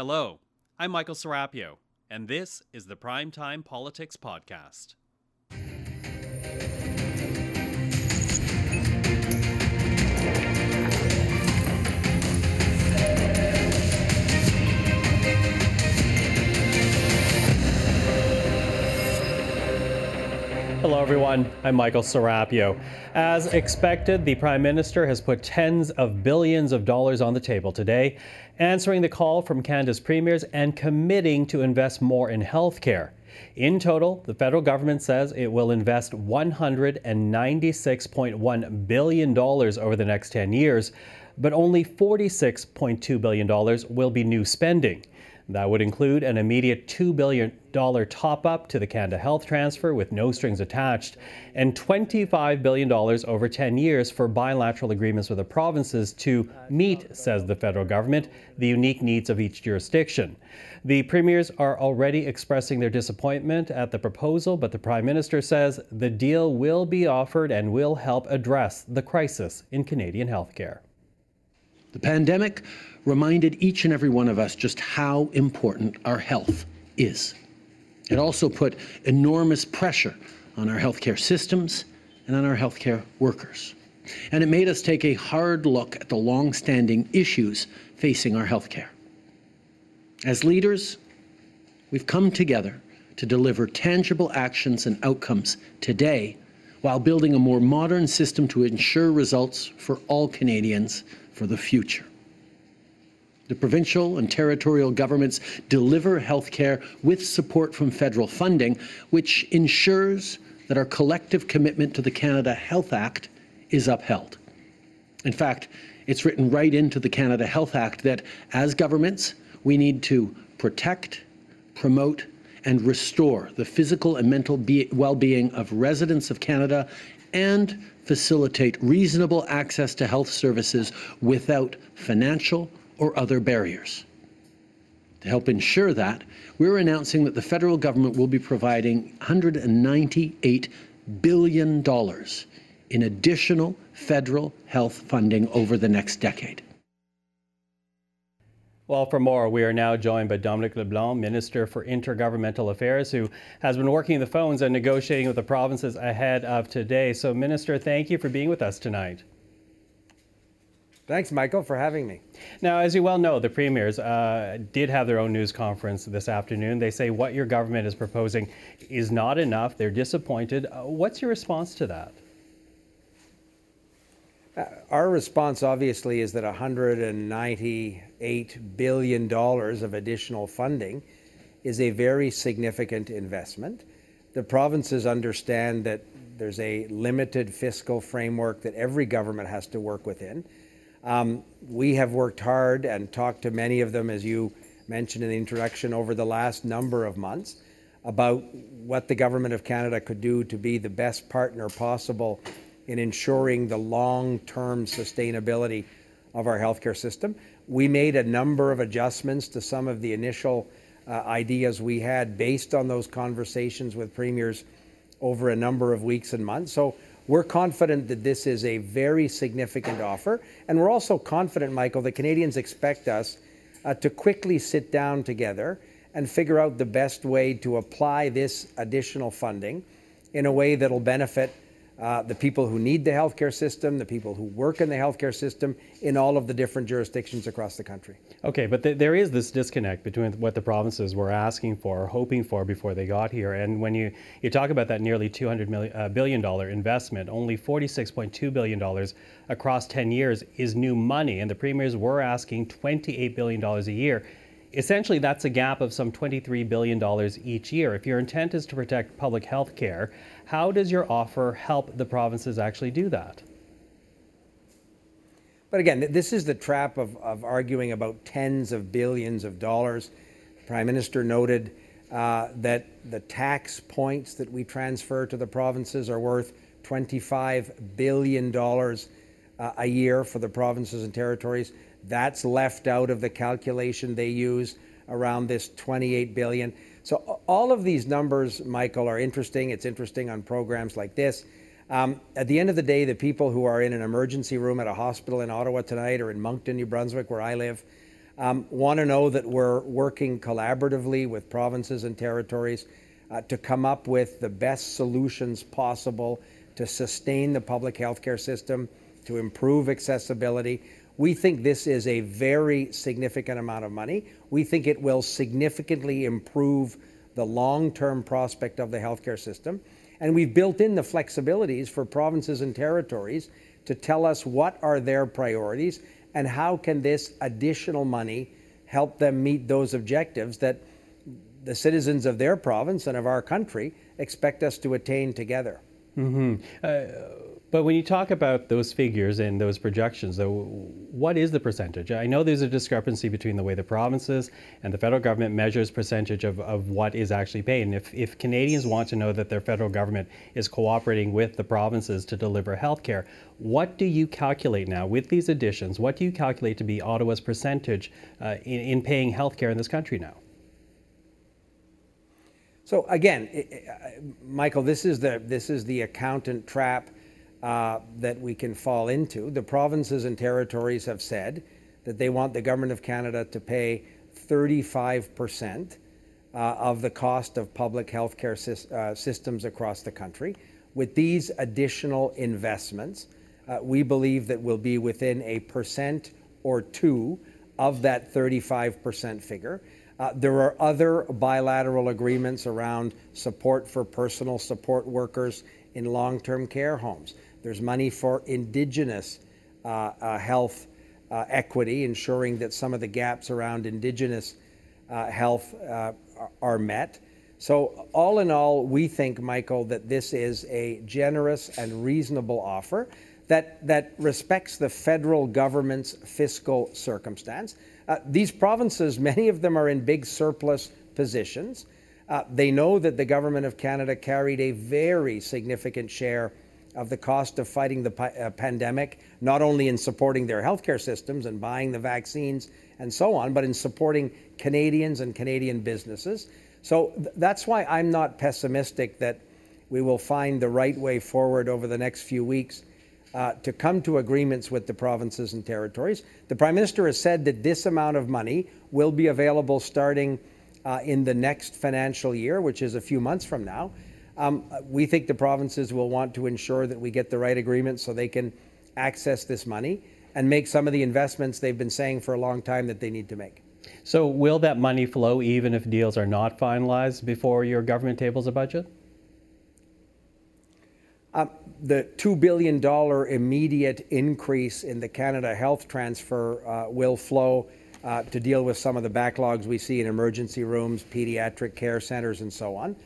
Hello, I'm Michael Serapio, and this is the Primetime Politics Podcast. Hello, everyone. I'm Michael Serapio. As expected, the Prime Minister has put tens of billions of dollars on the table today, answering the call from Canada's premiers and committing to invest more in healthcare. In total, the federal government says it will invest $196.1 billion over the next 10 years, but only $46.2 billion will be new spending. That would include an immediate $2 billion top up to the Canada Health Transfer with no strings attached, and $25 billion over 10 years for bilateral agreements with the provinces to meet, says the federal government, the unique needs of each jurisdiction. The premiers are already expressing their disappointment at the proposal, but the Prime Minister says the deal will be offered and will help address the crisis in Canadian healthcare. The pandemic reminded each and every one of us just how important our health is. It also put enormous pressure on our healthcare systems and on our healthcare workers. And it made us take a hard look at the long-standing issues facing our healthcare. As leaders, we've come together to deliver tangible actions and outcomes today while building a more modern system to ensure results for all Canadians for the future. The provincial and territorial governments deliver health care with support from federal funding, which ensures that our collective commitment to the Canada Health Act is upheld. In fact, it's written right into the Canada Health Act that as governments, we need to protect, promote, and restore the physical and mental well being of residents of Canada and facilitate reasonable access to health services without financial or other barriers. To help ensure that, we're announcing that the federal government will be providing $198 billion in additional federal health funding over the next decade. Well, for more, we are now joined by Dominic LeBlanc, Minister for Intergovernmental Affairs, who has been working the phones and negotiating with the provinces ahead of today. So, Minister, thank you for being with us tonight. Thanks, Michael, for having me. Now, as you well know, the premiers uh, did have their own news conference this afternoon. They say what your government is proposing is not enough. They're disappointed. Uh, what's your response to that? Uh, our response, obviously, is that $198 billion of additional funding is a very significant investment. The provinces understand that there's a limited fiscal framework that every government has to work within. Um, we have worked hard and talked to many of them, as you mentioned in the introduction, over the last number of months about what the Government of Canada could do to be the best partner possible in ensuring the long term sustainability of our healthcare system. We made a number of adjustments to some of the initial uh, ideas we had based on those conversations with premiers over a number of weeks and months. So we're confident that this is a very significant offer. And we're also confident, Michael, that Canadians expect us uh, to quickly sit down together and figure out the best way to apply this additional funding in a way that'll benefit uh, the people who need the healthcare system, the people who work in the healthcare system in all of the different jurisdictions across the country. Okay, but th- there is this disconnect between what the provinces were asking for, or hoping for before they got here, and when you, you talk about that nearly 200 million, uh, billion dollar investment, only 46.2 billion dollars across 10 years is new money, and the premiers were asking 28 billion dollars a year essentially that's a gap of some $23 billion each year. If your intent is to protect public health care, how does your offer help the provinces actually do that? But again, this is the trap of, of arguing about tens of billions of dollars. The Prime Minister noted uh, that the tax points that we transfer to the provinces are worth $25 billion uh, a year for the provinces and territories. That's left out of the calculation they use around this 28 billion. So all of these numbers, Michael, are interesting. It's interesting on programs like this. Um, at the end of the day, the people who are in an emergency room at a hospital in Ottawa tonight or in Moncton, New Brunswick, where I live, um, want to know that we're working collaboratively with provinces and territories uh, to come up with the best solutions possible to sustain the public healthcare system, to improve accessibility. We think this is a very significant amount of money. We think it will significantly improve the long term prospect of the healthcare system. And we've built in the flexibilities for provinces and territories to tell us what are their priorities and how can this additional money help them meet those objectives that the citizens of their province and of our country expect us to attain together. Mm-hmm. Uh, but when you talk about those figures and those projections, though, what is the percentage? I know there's a discrepancy between the way the provinces and the federal government measures percentage of, of what is actually paid. And if, if Canadians want to know that their federal government is cooperating with the provinces to deliver health care, what do you calculate now with these additions? What do you calculate to be Ottawa's percentage uh, in, in paying health care in this country now? So again, Michael, this is the this is the accountant trap uh, that we can fall into. The provinces and territories have said that they want the government of Canada to pay 35 percent uh, of the cost of public health care sy- uh, systems across the country. With these additional investments, uh, we believe that we'll be within a percent or two of that 35 percent figure. Uh, there are other bilateral agreements around support for personal support workers in long term care homes. There's money for Indigenous uh, uh, health uh, equity, ensuring that some of the gaps around Indigenous uh, health uh, are met. So, all in all, we think, Michael, that this is a generous and reasonable offer that, that respects the federal government's fiscal circumstance. Uh, these provinces, many of them are in big surplus positions. Uh, they know that the government of Canada carried a very significant share of the cost of fighting the uh, pandemic, not only in supporting their healthcare systems and buying the vaccines and so on, but in supporting Canadians and Canadian businesses. So th- that's why I'm not pessimistic that we will find the right way forward over the next few weeks uh, to come to agreements with the provinces and territories. The Prime Minister has said that this amount of money will be available starting uh, in the next financial year, which is a few months from now. Um, we think the provinces will want to ensure that we get the right agreement so they can access this money and make some of the investments they've been saying for a long time that they need to make. So, will that money flow even if deals are not finalized before your government tables a budget? Um, the $2 billion immediate increase in the Canada Health transfer uh, will flow uh, to deal with some of the backlogs we see in emergency rooms, pediatric care centers, and so on.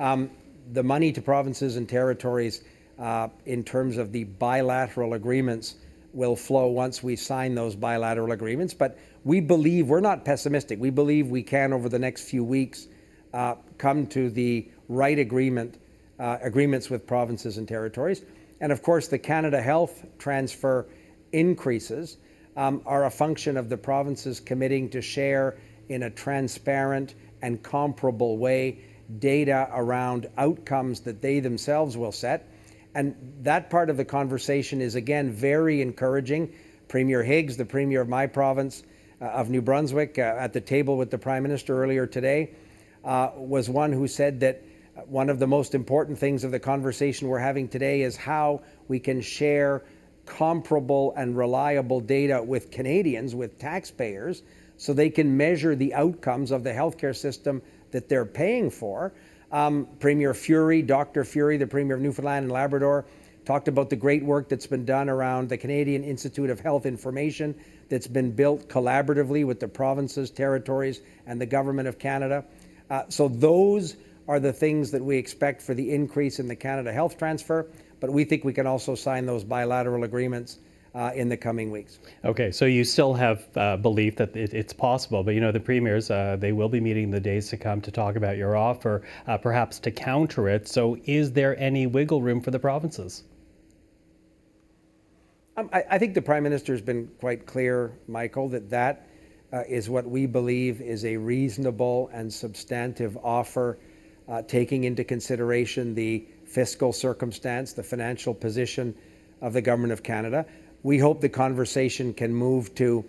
Um, the money to provinces and territories uh, in terms of the bilateral agreements will flow once we sign those bilateral agreements. But we believe, we're not pessimistic, we believe we can, over the next few weeks, uh, come to the right agreement uh, agreements with provinces and territories. And of course, the Canada Health transfer increases um, are a function of the provinces committing to share in a transparent and comparable way data around outcomes that they themselves will set. And that part of the conversation is again very encouraging. Premier Higgs, the Premier of my province uh, of New Brunswick, uh, at the table with the Prime Minister earlier today, uh, was one who said that one of the most important things of the conversation we're having today is how we can share comparable and reliable data with Canadians, with taxpayers, so they can measure the outcomes of the healthcare system that they're paying for. Um, Premier Furey, Dr. Furey, the Premier of Newfoundland and Labrador, talked about the great work that's been done around the Canadian Institute of Health Information that's been built collaboratively with the provinces, territories, and the Government of Canada. Uh, so those are the things that we expect for the increase in the Canada Health Transfer, but we think we can also sign those bilateral agreements uh, in the coming weeks. Okay, so you still have uh, belief that it, it's possible, but you know the premiers uh, they will be meeting the days to come to talk about your offer, uh, perhaps to counter it. So, is there any wiggle room for the provinces? Um, I, I, think the prime minister has been quite clear, Michael, that that uh, is what we believe is a reasonable and substantive offer uh, taking into consideration the fiscal circumstance, the financial position of the Government of Canada. We hope the conversation can move to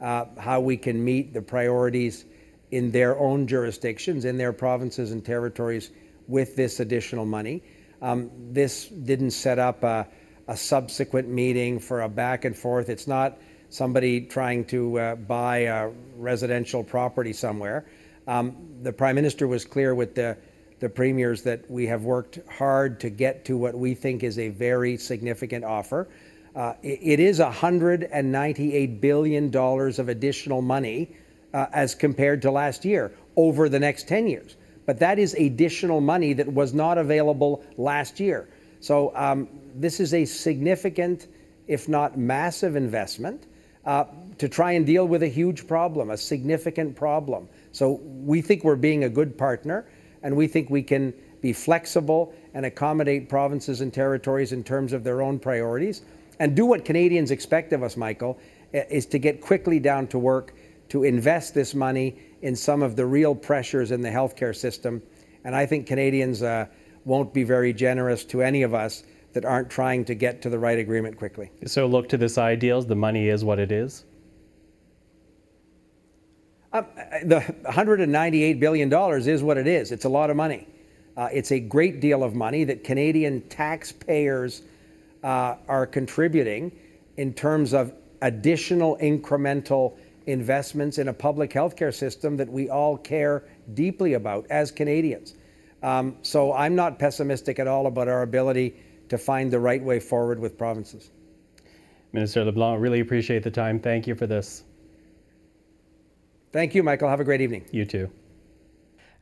uh, how we can meet the priorities in their own jurisdictions, in their provinces and territories with this additional money. Um, this didn't set up a, a, subsequent meeting for a back and forth. It's not somebody trying to uh, buy a residential property somewhere. Um, the Prime Minister was clear with the, the premiers that we have worked hard to get to what we think is a very significant offer. Uh, it, it is $198 billion of additional money uh, as compared to last year over the next 10 years. But that is additional money that was not available last year. So um, this is a significant, if not massive, investment uh, to try and deal with a huge problem, a significant problem. So we think we're being a good partner, and we think we can be flexible and accommodate provinces and territories in terms of their own priorities and do what Canadians expect of us, Michael, is to get quickly down to work to invest this money in some of the real pressures in the healthcare system. And I think Canadians uh, won't be very generous to any of us that aren't trying to get to the right agreement quickly. So look to the side deals. The money is what it is. Um, the 198 billion dollars is what it is. It's a lot of money. Uh, it's a great deal of money that Canadian taxpayers uh, are contributing in terms of additional incremental investments in a public healthcare system that we all care deeply about as Canadians. Um, so I'm not pessimistic at all about our ability to find the right way forward with provinces. Minister LeBlanc, really appreciate the time. Thank you for this. Thank you, Michael. Have a great evening. You too.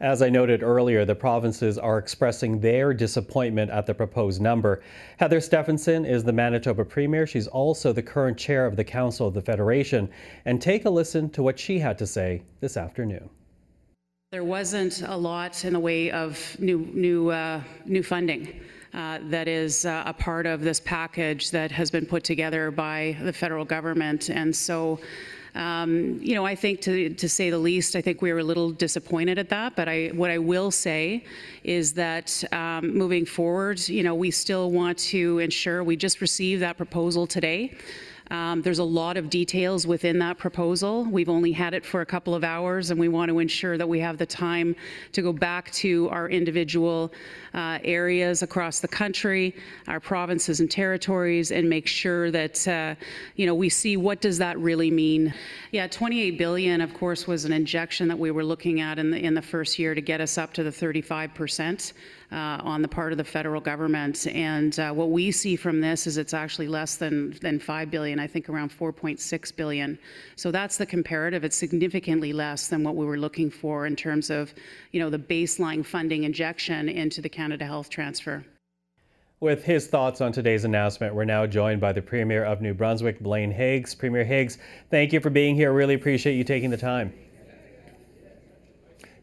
As I noted earlier, the provinces are expressing their disappointment at the proposed number. Heather Stefanson is the Manitoba Premier. She's also the current chair of the Council of the Federation. And take a listen to what she had to say this afternoon. There wasn't a lot in the way of new, new, uh, new funding. Uh, that is uh, a part of this package that has been put together by the federal government. And so um, you know, I think to, to say the least, I think we were a little disappointed at that. But I, what I will say is that um, moving forward, you know, we still want to ensure we just received that proposal today. Um, there's a lot of details within that proposal. We've only had it for a couple of hours, and we want to ensure that we have the time to go back to our individual uh, areas across the country, our provinces and territories, and make sure that uh, you know we see what does that really mean. Yeah, 28 billion, of course, was an injection that we were looking at in the in the first year to get us up to the 35 percent on the part of the federal government. And uh, what we see from this is it's actually less than, than 5 billion, I think around 4.6 billion. So that's the comparative. It's significantly less than what we were looking for in terms of, you know, the baseline funding injection into the Canada Health Transfer. With his thoughts on today's announcement, we're now joined by the Premier of New Brunswick, Blaine Higgs. Premier Higgs, thank you for being here. Really appreciate you taking the time.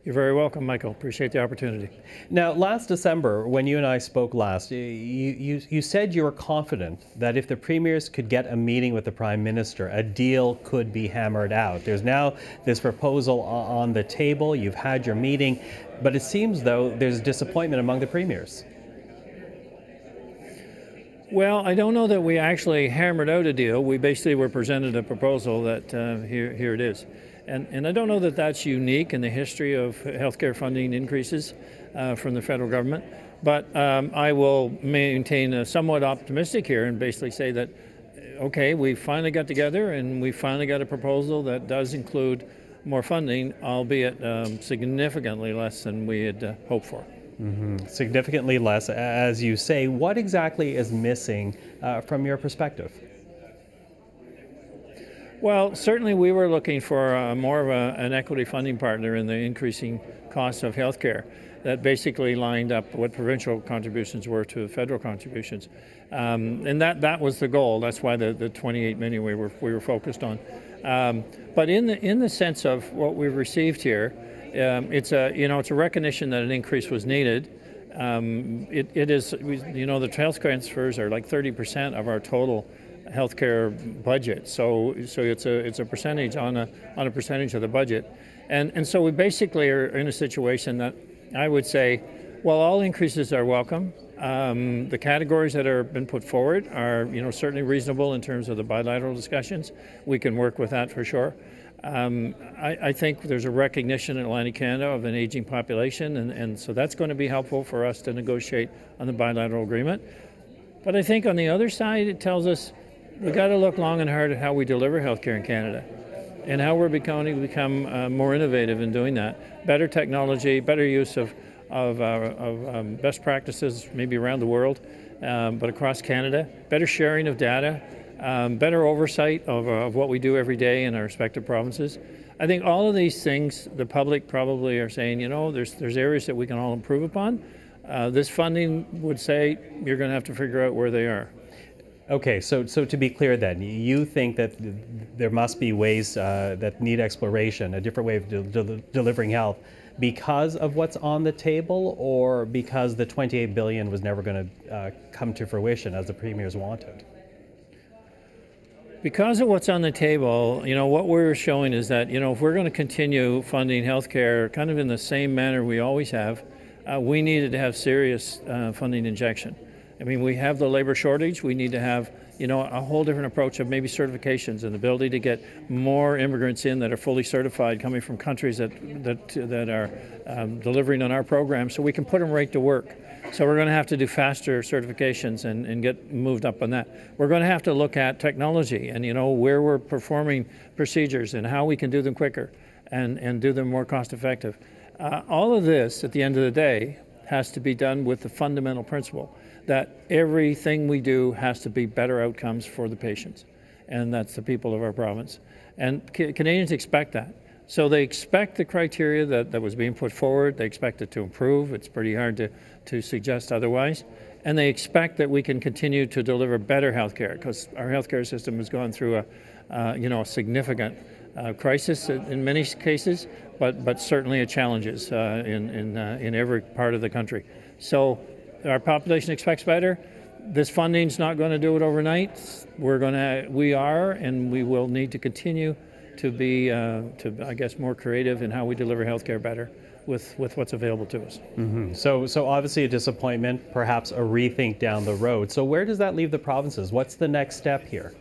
You're very welcome, Michael. Appreciate the opportunity. Now, last December, when you and I spoke last, you, you, you said you were confident that if the premiers could get a meeting with the prime minister, a deal could be hammered out. There's now this proposal on the table. You've had your meeting, but it seems though there's disappointment among the premiers. Well, I don't know that we actually hammered out a deal. We basically were presented a proposal that uh, here, here it is. And, and I don't know that that's unique in the history of healthcare funding increases uh, from the federal government. But um, I will maintain a somewhat optimistic here and basically say that, okay, we finally got together and we finally got a proposal that does include more funding, albeit um, significantly less than we had uh, hoped for. Mm-hmm. Significantly less, as you say. What exactly is missing uh, from your perspective? Well, certainly we were looking for uh, more of a, an equity funding partner in the increasing costs of healthcare that basically lined up what provincial contributions were to federal contributions. Um, and that, that was the goal. That's why the, the 28 million we were, we were focused on. Um, but in the, in the sense of what we've received here, um, it's, a, you know, it's a recognition that an increase was needed. Um, it, it is, you know, the health transfers are like 30% of our total healthcare budget. So, so it's a it's a percentage on a on a percentage of the budget, and and so we basically are in a situation that I would say, well, all increases are welcome. Um, the categories that have been put forward are, you know, certainly reasonable in terms of the bilateral discussions. We can work with that for sure. Um, I, I, think there's a recognition in Atlantic Canada of an aging population, and, and so that's going to be helpful for us to negotiate on the bilateral agreement. But I think on the other side, it tells us we've got to look long and hard at how we deliver healthcare in Canada and how we're becoming become uh, more innovative in doing that. Better technology, better use of, of, uh, of um, best practices, maybe around the world, um, but across Canada. Better sharing of data, um, better oversight of, uh, of what we do every day in our respective provinces. I think all of these things, the public probably are saying, you know, there's, there's areas that we can all improve upon. Uh, this funding would say you're going to have to figure out where they are. Okay, so so to be clear, then you think that there must be ways uh, that need exploration, a different way of de- de- delivering health, because of what's on the table, or because the 28 billion was never going to uh, come to fruition as the premiers wanted. Because of what's on the table, you know, what we're showing is that, you know, if we're going to continue funding healthcare kind of in the same manner we always have, uh, we needed to have serious uh, funding injection. I mean, we have the labor shortage. We need to have, you know, a whole different approach of maybe certifications and the ability to get more immigrants in that are fully certified, coming from countries that that that are um, delivering on our program, so we can put them right to work. So we're going to have to do faster certifications and, and get moved up on that. We're going to have to look at technology and you know where we're performing procedures and how we can do them quicker and, and do them more cost effective. Uh, all of this, at the end of the day, has to be done with the fundamental principle that everything we do has to be better outcomes for the patients, and that's the people of our province. And ca- Canadians expect that. So they expect the criteria that, that was being put forward, they expect it to improve. It's pretty hard to, to suggest otherwise. And they expect that we can continue to deliver better health care because our healthcare system has gone through a, uh, you know, a significant uh, crisis in many cases, but, but certainly a challenges uh, in, in, uh, in every part of the country. So our population expects better. This funding's not going to do it overnight. We're going to, we are, and we will need to continue to be, uh, to I guess, more creative in how we deliver healthcare better with, with what's available to us. Mm-hmm. So, so obviously a disappointment, perhaps a rethink down the road. So, where does that leave the provinces? What's the next step here?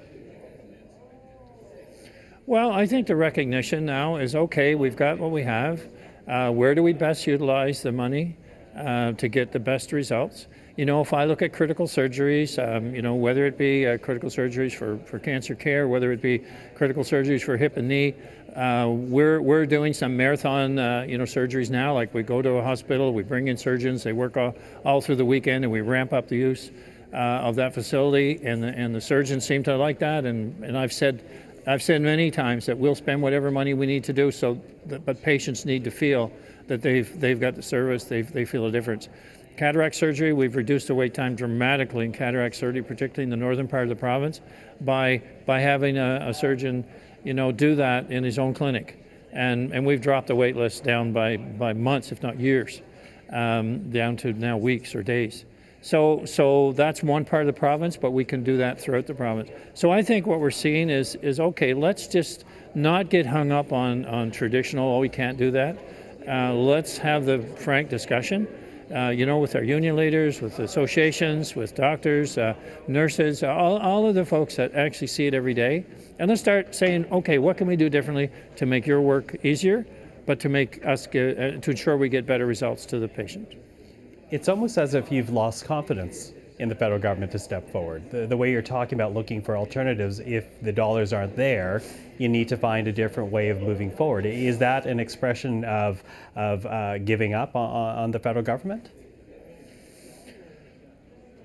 Well, I think the recognition now is okay, we've got what we have. Uh, where do we best utilize the money uh, to get the best results? You know, if I look at critical surgeries, um, you know, whether it be uh, critical surgeries for, for cancer care, whether it be critical surgeries for hip and knee, uh, we're, we're doing some marathon, uh, you know, surgeries now. Like we go to a hospital, we bring in surgeons, they work all, all through the weekend, and we ramp up the use uh, of that facility. And the, and the surgeons seem to like that. And, and I've said I've said many times that we'll spend whatever money we need to do, so but patients need to feel that they've they've got the service, they they feel a difference. Cataract surgery, we've reduced the wait time dramatically in cataract surgery, particularly in the northern part of the province, by by having a, a surgeon, you know, do that in his own clinic, and and we've dropped the wait list down by by months, if not years, um, down to now weeks or days. So, so that's one part of the province, but we can do that throughout the province. So I think what we're seeing is, is okay, let's just not get hung up on, on traditional, oh, we can't do that. Uh, let's have the frank discussion, uh, you know, with our union leaders, with associations, with doctors, uh, nurses, all, all of the folks that actually see it every day. And let's start saying, okay, what can we do differently to make your work easier, but to make us get, uh, to ensure we get better results to the patient? It's almost as if you've lost confidence in the federal government to step forward. The, the, way you're talking about looking for alternatives, if the dollars aren't there, you need to find a different way of moving forward. Is that an expression of, of uh, giving up on, on, the federal government?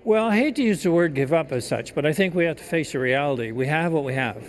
Well, I hate to use the word give up as such, but I think we have to face the reality. We have what we have.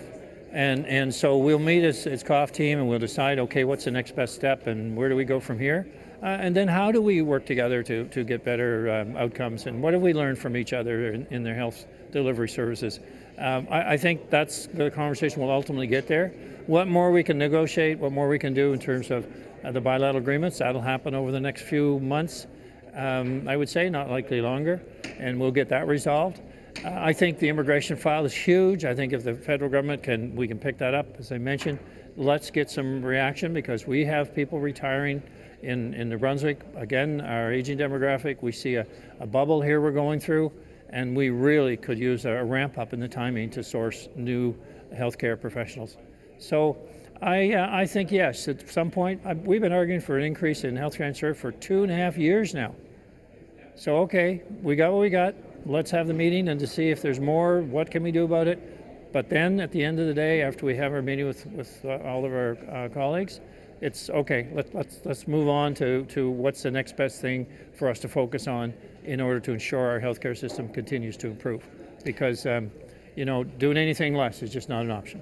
And, and so we'll meet as, as COF team and we'll decide, okay, what's the next best step and where do we go from here? Uh, and then how do we work together to, to get better um, outcomes? And what have we learned from each other in, in their health delivery services? Um, I, I, think that's the conversation will ultimately get there. What more we can negotiate, what more we can do in terms of uh, the bilateral agreements, that'll happen over the next few months. Um, I would say not likely longer, and we'll get that resolved. Uh, I think the immigration file is huge. I think if the federal government can, we can pick that up, as I mentioned, let's get some reaction because we have people retiring in, in New Brunswick. Again, our aging demographic, we see a, a bubble here we're going through, and we really could use a ramp up in the timing to source new healthcare professionals. So I, uh, I think yes, at some point, I, we've been arguing for an increase in health transfer for two and a half years now. So, okay, we got what we got. Let's have the meeting and to see if there's more, what can we do about it? But then at the end of the day, after we have our meeting with, with uh, all of our uh, colleagues, it's okay, let, let's, let's move on to, to what's the next best thing for us to focus on in order to ensure our healthcare system continues to improve. Because, um, you know, doing anything less is just not an option.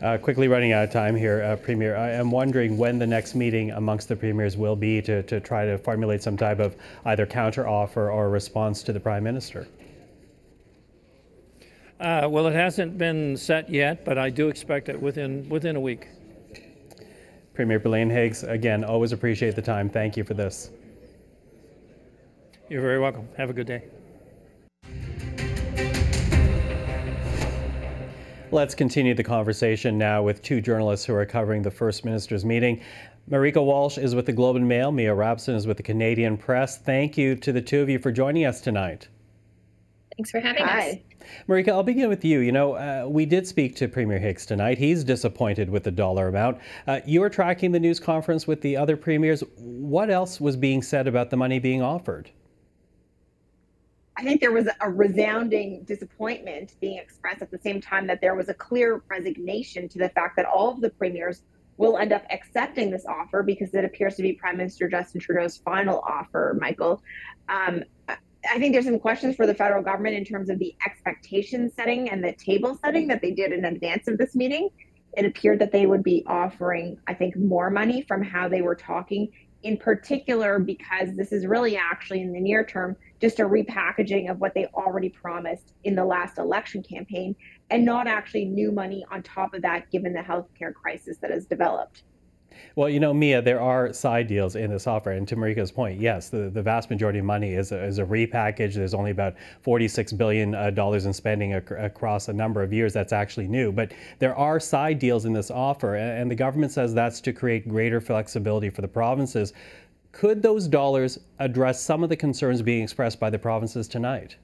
Uh, quickly running out of time here, uh, Premier. I am wondering when the next meeting amongst the premiers will be to, to try to formulate some type of either counter offer or response to the Prime Minister. Uh, well, it hasn't been set yet, but I do expect it within within a week. Premier Blaine Higgs, again, always appreciate the time. Thank you for this. You're very welcome. Have a good day. Let's continue the conversation now with two journalists who are covering the First Minister's meeting. Marieke Walsh is with the Globe and Mail. Mia Rabson is with the Canadian Press. Thank you to the two of you for joining us tonight. Thanks for having Hi. us. Marieke, I'll begin with you. You know, uh, we did speak to Premier Higgs tonight. He's disappointed with the dollar amount. Uh, you were tracking the news conference with the other premiers. What else was being said about the money being offered? I think there was a resounding disappointment being expressed at the same time that there was a clear resignation to the fact that all of the premiers will end up accepting this offer because it appears to be Prime Minister Justin Trudeau's final offer, Michael. Um, I think there's some questions for the federal government in terms of the expectation setting and the table setting that they did in advance of this meeting. It appeared that they would be offering, I think, more money from how they were talking in particular because this is really actually in the near term just a repackaging of what they already promised in the last election campaign and not actually new money on top of that given the healthcare crisis that has developed. Well, you know, Mia, there are side deals in this offer. And to Marieke's point, yes, the, the vast majority of money is a, is a repackage. There's only about $46 billion uh, in spending ac- across a number of years. That's actually new. But there are side deals in this offer. And the government says that's to create greater flexibility for the provinces. Could those dollars address some of the concerns being expressed by the provinces tonight?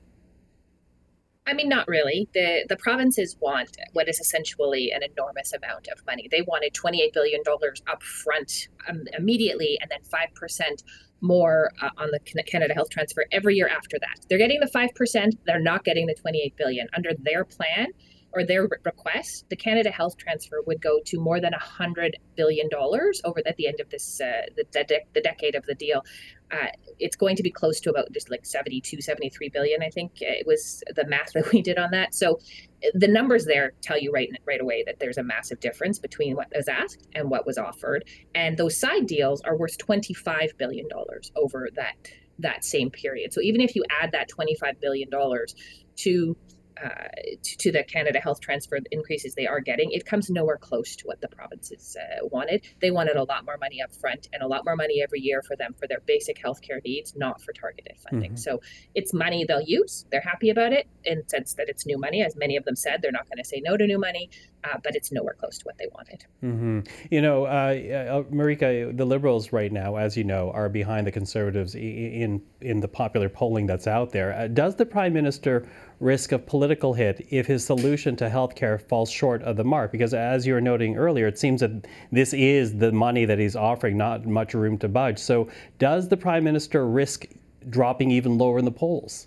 I mean, not really. The the provinces want what is essentially an enormous amount of money. They wanted twenty eight billion dollars up front um, immediately, and then five percent more uh, on the Canada Health Transfer every year after that. They're getting the five percent. They're not getting the twenty eight billion under their plan or their request, the Canada Health Transfer would go to more than hundred billion dollars over at the end of this uh, the, de- the decade of the deal. Uh, it's going to be close to about just like 72 73 billion i think it was the math that we did on that. So the numbers there tell you right right away that there's a massive difference between what was asked and what was offered. And those side deals are worth 25 billion dollars over that that same period. So even if you add that 25 billion dollars to uh, to, to, the Canada Health Transfer increases they are getting, it comes nowhere close to what the provinces uh, wanted. They wanted a lot more money up front and a lot more money every year for them for their basic healthcare needs, not for targeted funding. Mm-hmm. So it's money they'll use. They're happy about it in the sense that it's new money. As many of them said, they're not going to say no to new money, uh, but it's nowhere close to what they wanted. Mm-hmm. You know, uh, uh, Marieke, the Liberals right now, as you know, are behind the Conservatives in in the popular polling that's out there. Uh, does the Prime Minister risk of political hit if his solution to health care falls short of the mark? Because as you were noting earlier, it seems that this is the money that he's offering, not much room to budge. So, does the prime minister risk dropping even lower in the polls?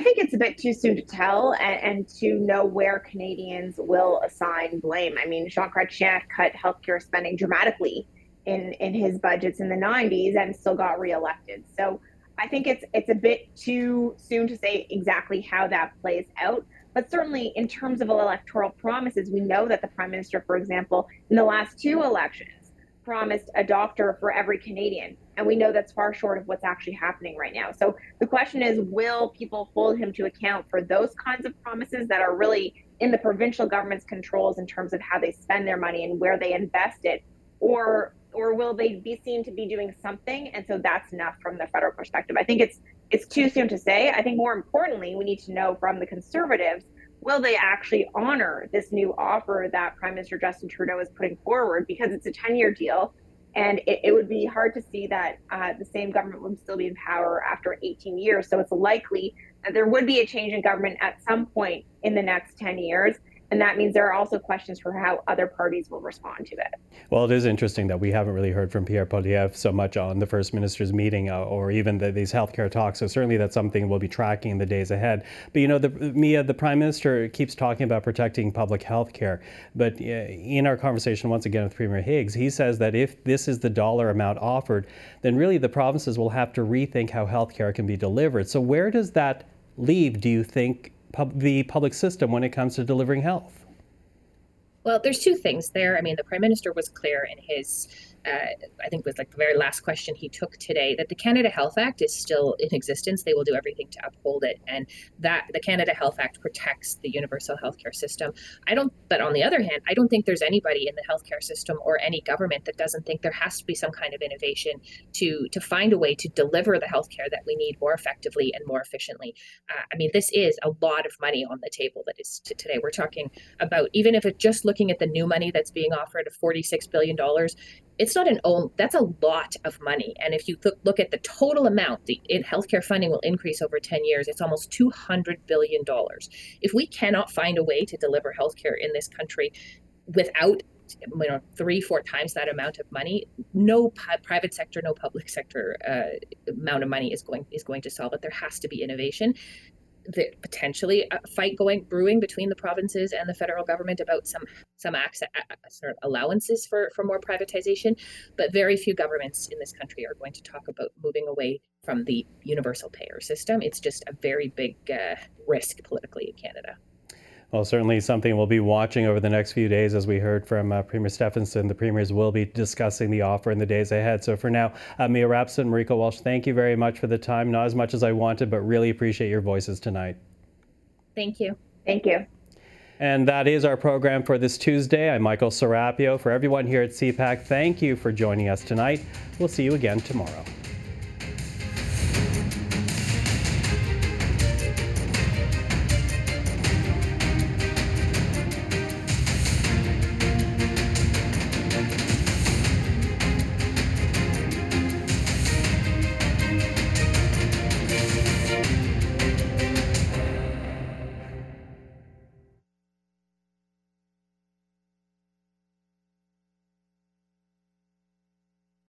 I think it's a bit too soon to tell and, and, to know where Canadians will assign blame. I mean, Jean Chrétien cut healthcare spending dramatically in, in his budgets in the 90s and still got reelected. So I think it's it's a bit too soon to say exactly how that plays out. But certainly, in terms of electoral promises, we know that the prime minister, for example, in the last two elections, promised a doctor for every Canadian, and we know that's far short of what's actually happening right now. So the question is, will people hold him to account for those kinds of promises that are really in the provincial government's controls in terms of how they spend their money and where they invest it, or or will they be seen to be doing something? And so that's enough from the federal perspective. I think it's it's too soon to say. I think more importantly we need to know from the conservatives will they actually honor this new offer that Prime Minister Justin Trudeau is putting forward? Because it's a 10 year deal. And it, it, would be hard to see that uh, the same government would still be in power after 18 years. So it's likely that there would be a change in government at some point in the next 10 years. And that means there are also questions for how other parties will respond to it. Well, it is interesting that we haven't really heard from Pierre Poilievre so much on the First Minister's meeting uh, or even the, these healthcare talks. So certainly that's something we'll be tracking in the days ahead. But you know, the, Mia, the Prime Minister keeps talking about protecting public health care. But uh, in our conversation once again with Premier Higgs, he says that if this is the dollar amount offered, then really the provinces will have to rethink how healthcare can be delivered. So where does that leave, do you think, pub- the public system when it comes to delivering health? Well, there's two things there. I mean, the prime minister was clear in his uh, I think was like the very last question he took today, that the Canada Health Act is still in existence. They will do everything to uphold it, and that the Canada Health Act protects the universal healthcare system. I don't, but on the other hand, I don't think there's anybody in the healthcare system or any government that doesn't think there has to be some kind of innovation to to find a way to deliver the healthcare that we need more effectively and more efficiently. Uh, I mean, this is a lot of money on the table that is t- today. We're talking about even if it's just looking at the new money that's being offered of 46 billion dollars it's not an own that's a lot of money. And if you look, look at the total amount the in healthcare funding will increase over 10 years it's almost 200 billion dollars. If we cannot find a way to deliver healthcare in this country without you know three four times that amount of money no private sector no public sector uh, amount of money is going is going to solve it. There has to be innovation the, potentially a fight going brewing between the provinces and the federal government about some some access, uh, uh, sort of allowances for for more privatization, but very few governments in this country are going to talk about moving away from the universal payer system. It's just a very big uh, risk politically in Canada. Well, certainly something we'll be watching over the next few days. As we heard from uh, Premier Stefanson, the premiers will be discussing the offer in the days ahead. So for now, uh, Mia Rabson, Marieke Walsh, thank you very much for the time. Not as much as I wanted, but really appreciate your voices tonight. Thank you. Thank you. And that is our program for this Tuesday. I'm Michael Serapio. For everyone here at CPAC, thank you for joining us tonight. We'll see you again tomorrow.